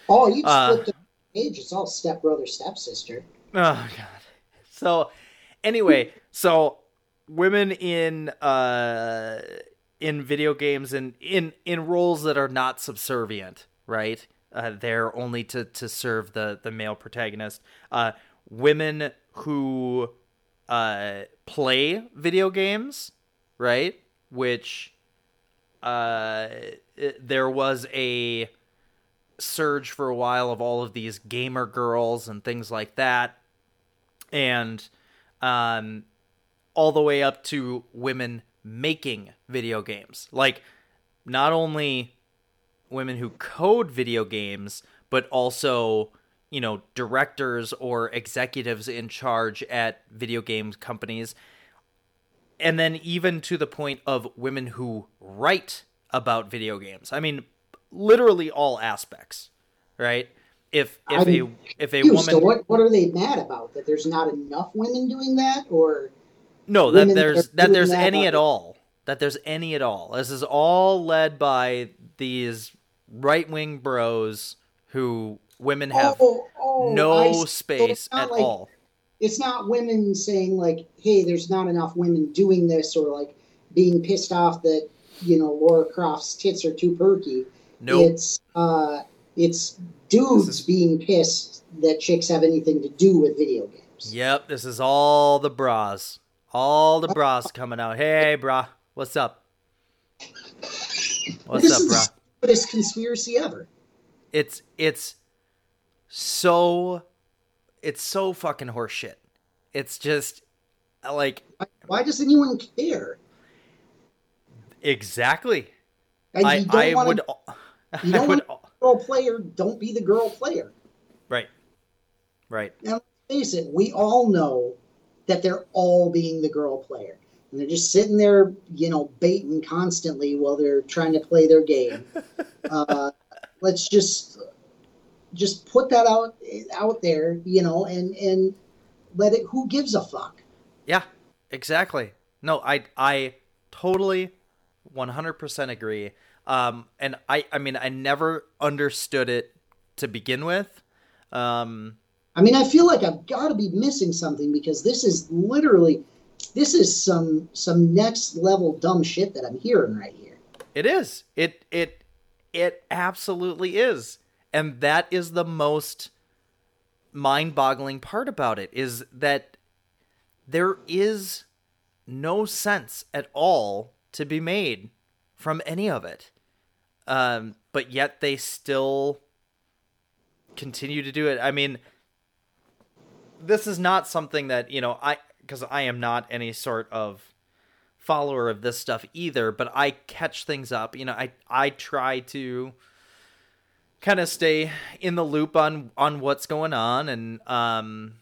Oh, you just
Uh,
flipped the page. It's all stepbrother, stepsister.
Oh god. So anyway, so women in uh in video games and in in roles that are not subservient, right? Uh, they're only to to serve the the male protagonist. Uh women who uh play video games, right? Which uh it- there was a surge for a while of all of these gamer girls and things like that and um all the way up to women making video games like not only women who code video games but also you know directors or executives in charge at video games companies and then even to the point of women who write about video games i mean literally all aspects right if if a
I'm
if a
Confused. So
woman
what, what are they mad about? That there's not enough women doing that? Or
No, that there's that there's
that
any at all. That there's any at all. This is all led by these right wing bros who women have
oh, oh,
no.
So
space
not
at
like-
all.
It's not women saying like, "Hey, there's not enough women doing this," or like being pissed off that you know Lara Croft's tits are too perky.
Nope.
It's uh, it's dudes
is-
being pissed that chicks have anything to do with video games.
Yep, this is all the bras. All the bras coming out. Hey, brah. What's up? What's
this
up,
is
brah?
the stupidest conspiracy ever.
It's it's so it's so fucking horseshit. It's just like
Why, why does anyone care?
exactly.
And
I
you don't
I
want
would
you don't
would
want girl player. Don't be the girl player.
right. Right.
Now, face it, we all know that they're all being the girl player. And they're just sitting there, you know, baiting constantly while they're trying to play their game. uh, let's just just put that out out there, you know, and and let it. Who gives a fuck?
Yeah, exactly. No, I I totally 100% agree. Um and I I mean I never understood it to begin with. Um
I mean, I feel like I've got to be missing something because this is literally, this is some some next level dumb shit that I'm hearing right here.
it is. It it it absolutely is. And that is the most mind-boggling part about it is that there is no sense at all to be made from any of it. Um, but yet they still continue to do it. I mean, this is not something that, you know, I because I am not any sort of follower of this stuff either, but I catch things up. You know, I I try to kind of stay in the loop on on what's going on and um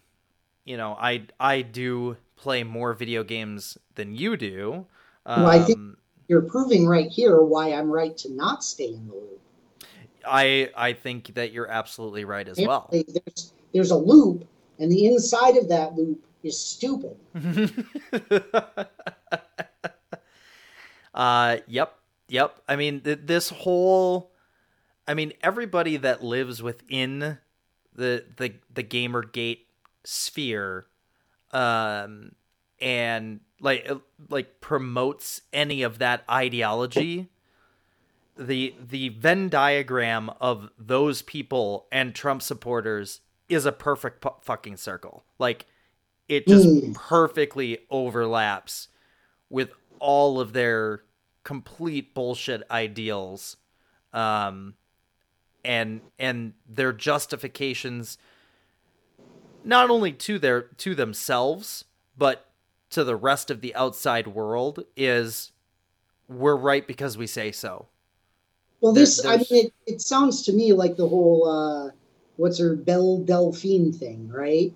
you know, I I do play more video games than you do. Um,
Well, I think- You're proving right here why I'm right to not stay in the loop.
I I think that you're absolutely right as well.
There's there's a loop, and the inside of that loop is stupid.
uh yep yep i mean th- this whole i mean everybody that lives within the the the gamergate sphere um and like uh, like promotes any of that ideology the the venn diagram of those people and trump supporters is a perfect pu- fucking circle like it just
Mm.
perfectly overlaps with all of their complete bullshit ideals um and and their justifications not only to their to themselves but to the rest of the outside world is we're right because we say so
Well, this I mean, it, it sounds to me like the whole uh, what's her Belle Delphine thing, right?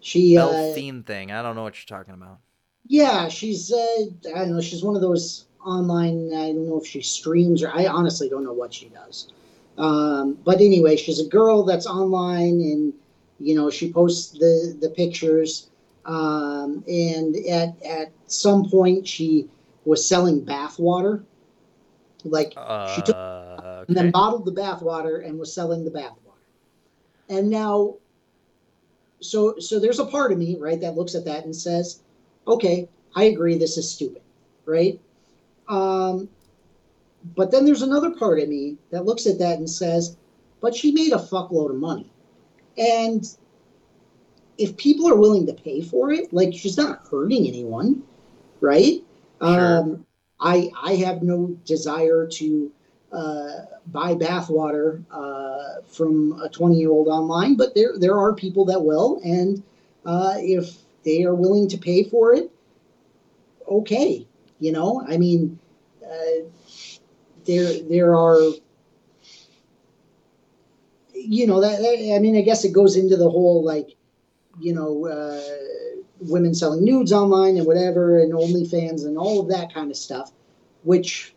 She uh,
Delphine thing i don't know what you're talking about
Yeah, she's uh, I don't know. She's one of those online. I don't know if she streams or I honestly don't know what she does. Um, but anyway, she's a girl that's online, and you know she posts the the pictures. Um, and at at some point, she was selling bath water. Like
Uh,
she took and then bottled the bath water and was selling the bath. And now, so so there's a part of me right that looks at that and says, okay, I agree, this is stupid, right? Um, but then there's another part of me that looks at that and says, but she made a fuckload of money, and if people are willing to pay for it, like she's not hurting anyone, right?
Sure.
Um, I I have no desire to uh, buy bathwater uh, from a 20 year old online, but there there are people that will, and uh, if they are willing to pay for it, okay. You know, I mean, uh, there there are. You know that, that- I mean, I guess it goes into the whole like, you know, uh, women selling nudes online and whatever, and OnlyFans and all of that kind of stuff, which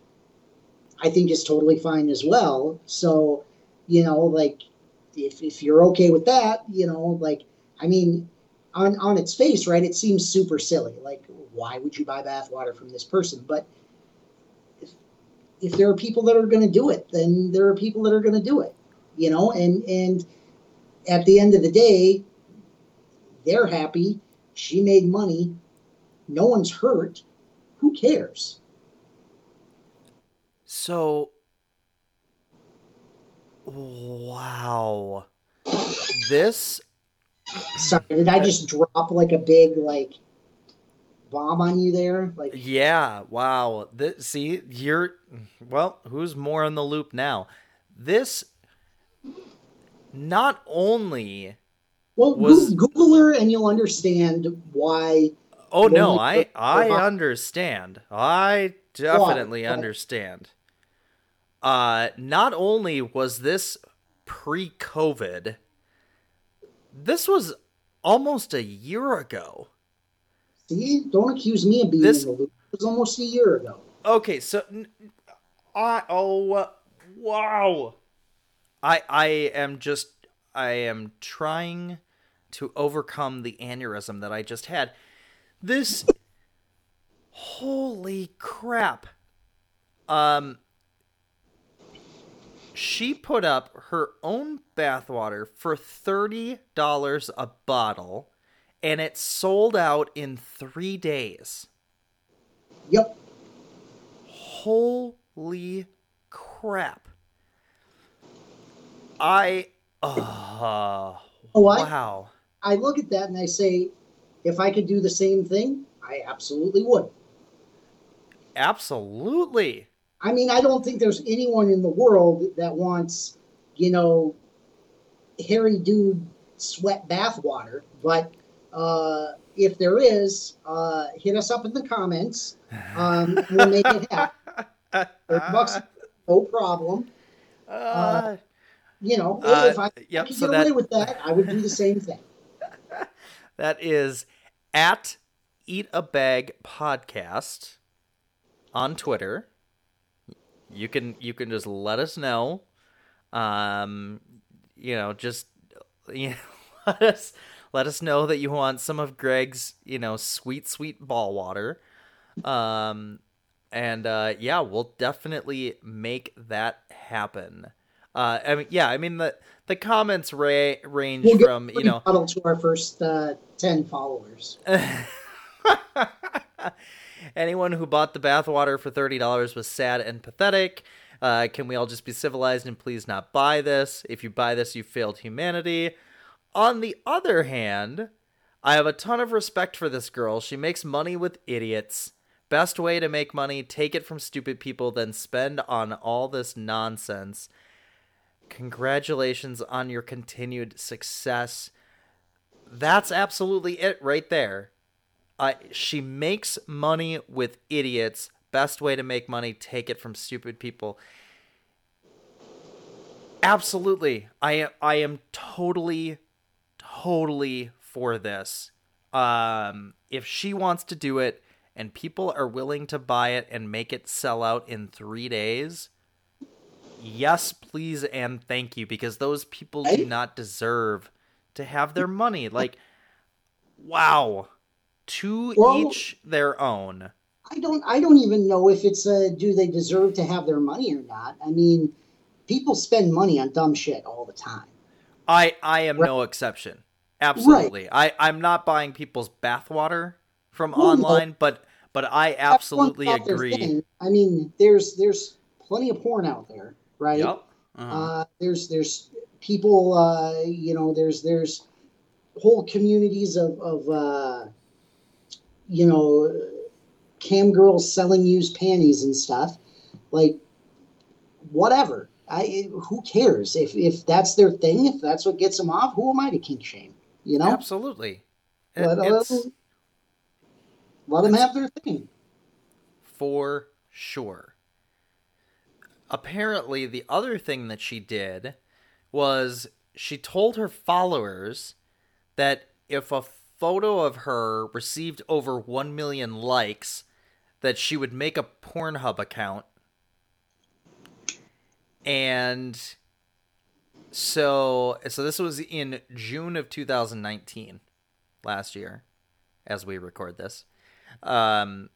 I think is totally fine as well. So, you know, like if, if you're okay with that, you know, like I mean, on on its face, right, it seems super silly. Like, why would you buy bathwater from this person? But if, if there are people that are going to do it, then there are people that are going to do it. You know, and and at the end of the day, they're happy. She made money. No one's hurt. Who cares?
So, wow, this
Sorry, did I just drop like a big like bomb on you there? Like,
Yeah, wow. This, see, you're well, who's more in the loop now? This not only
well,
Was-
Goo- Google her and you'll understand why.
Oh no, I I understand. I definitely understand. Uh not only was this pre-COVID, this was almost a year ago.
See, don't accuse me of being
This-
in the loop. It was almost a year ago.
Okay, so I oh wow. I I am just I am trying to overcome the aneurysm that I just had. This holy crap. Um she put up her own bathwater for $30 a bottle and it sold out in 3 days.
Yep.
Holy crap. I uh,
Oh, I,
wow.
I look at that and I say, if I could do the same thing, I absolutely would.
Absolutely.
I mean, I don't think there's anyone in the world that wants, you know, hairy dude sweat bath water. But uh, if there is, uh, hit us up in the comments. Um, we'll make it happen. Bucks, no problem.
Uh,
You know,
Uh,
if I
yep,
could
so
get
that-
away with that, I would do the same thing.
that is at Eat a Bag Podcast on Twitter. You can you can just let us know. Um, you know, just you know, let us let us know that you want some of Greg's you know sweet sweet ball water. Um, and uh, yeah, we'll definitely make that happen. Uh, I mean, yeah, I mean the the comments ra- range
We'll
from you know
to our first uh, ten followers.
Anyone who bought the bathwater for thirty dollars was sad and pathetic. Uh, can we all just be civilized and please not buy this? If you buy this, you failed humanity. On the other hand, I have a ton of respect for this girl. She makes money with idiots. Best way to make money: take it from stupid people, then spend on all this nonsense. Congratulations on your continued success. That's absolutely it right there. Uh, she makes money with idiots. Best way to make money, take it from stupid people. Absolutely. I am I am totally totally for this. Um if she wants to do it and people are willing to buy it and make it sell out in 3 days, yes, please and thank you because those people do not deserve to have their money. Like wow. To
Well-
each their own.
I don't. I don't even know if it's a. Do they deserve to have their money or not? I mean, people spend money on dumb shit all the time.
I I am right. no exception. Absolutely. Right. I I'm not buying people's bathwater from online, no. but but I absolutely agree.
I mean, there's there's plenty of porn out there, right? Yep. Uh-huh. Uh, there's there's people, uh, you know, there's there's whole communities of of uh, you know cam girls selling used panties and stuff. Like, whatever. I who cares if if that's their thing? If that's what gets them off, who am I to kink shame? You know,
absolutely.
Let, let, let them have their thing.
For sure. Apparently, the other thing that she did was she told her followers that if a photo of her received over 1 million likes, that she would make a Pornhub account. And so so this was in June of 2019 last year as we record this. Um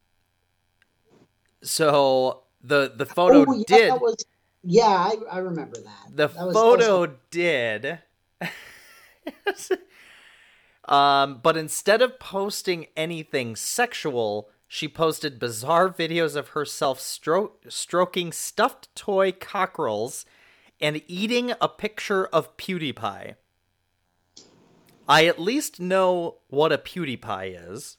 so the the photo oh, yeah, did
was, yeah, I, I remember that.
The
that
photo was... did um, but instead of posting anything sexual, she posted bizarre videos of herself stro- stroking stuffed toy cockerels and eating a picture of PewDiePie. I at least know what a PewDiePie is.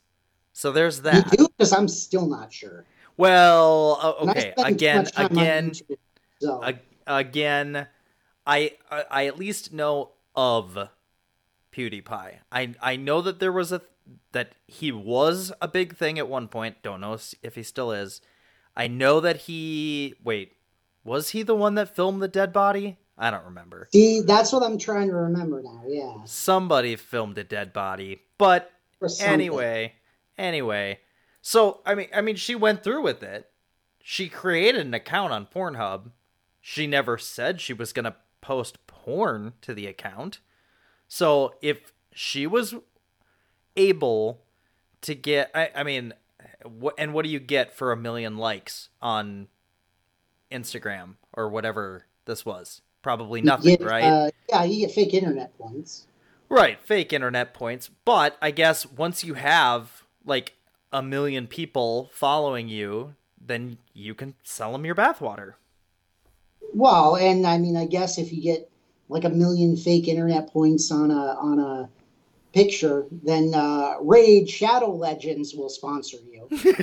So there's that.
You do? Because I'm still not sure.
Well, uh, okay. Again, again, YouTube, so. again, I, I I at least know of PewDiePie. I I know that there was a that he was a big thing at one point. Don't know if he still is. I know that he wait, was he the one that filmed the dead body? I don't remember.
See, that's what I'm trying to remember now. Yeah.
Somebody filmed a dead body, but anyway, anyway. So, I mean, I mean she went through with it. She created an account on Pornhub. She never said she was going to post porn to the account. So if she was able to get, I, I mean, what and what do you get for a million likes on Instagram or whatever this was? Probably nothing, right?
Uh, yeah, you get fake internet points.
Right, fake internet points. But I guess once you have like a million people following you, then you can sell them your bathwater.
Well, and I mean, I guess if you get like a million fake internet points on a on a picture, then uh, Raid Shadow Legends will sponsor you.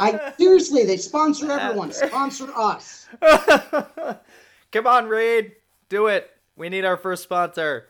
I seriously, they sponsor everyone. Sponsor us.
Come on, Raid, do it. We need our first sponsor.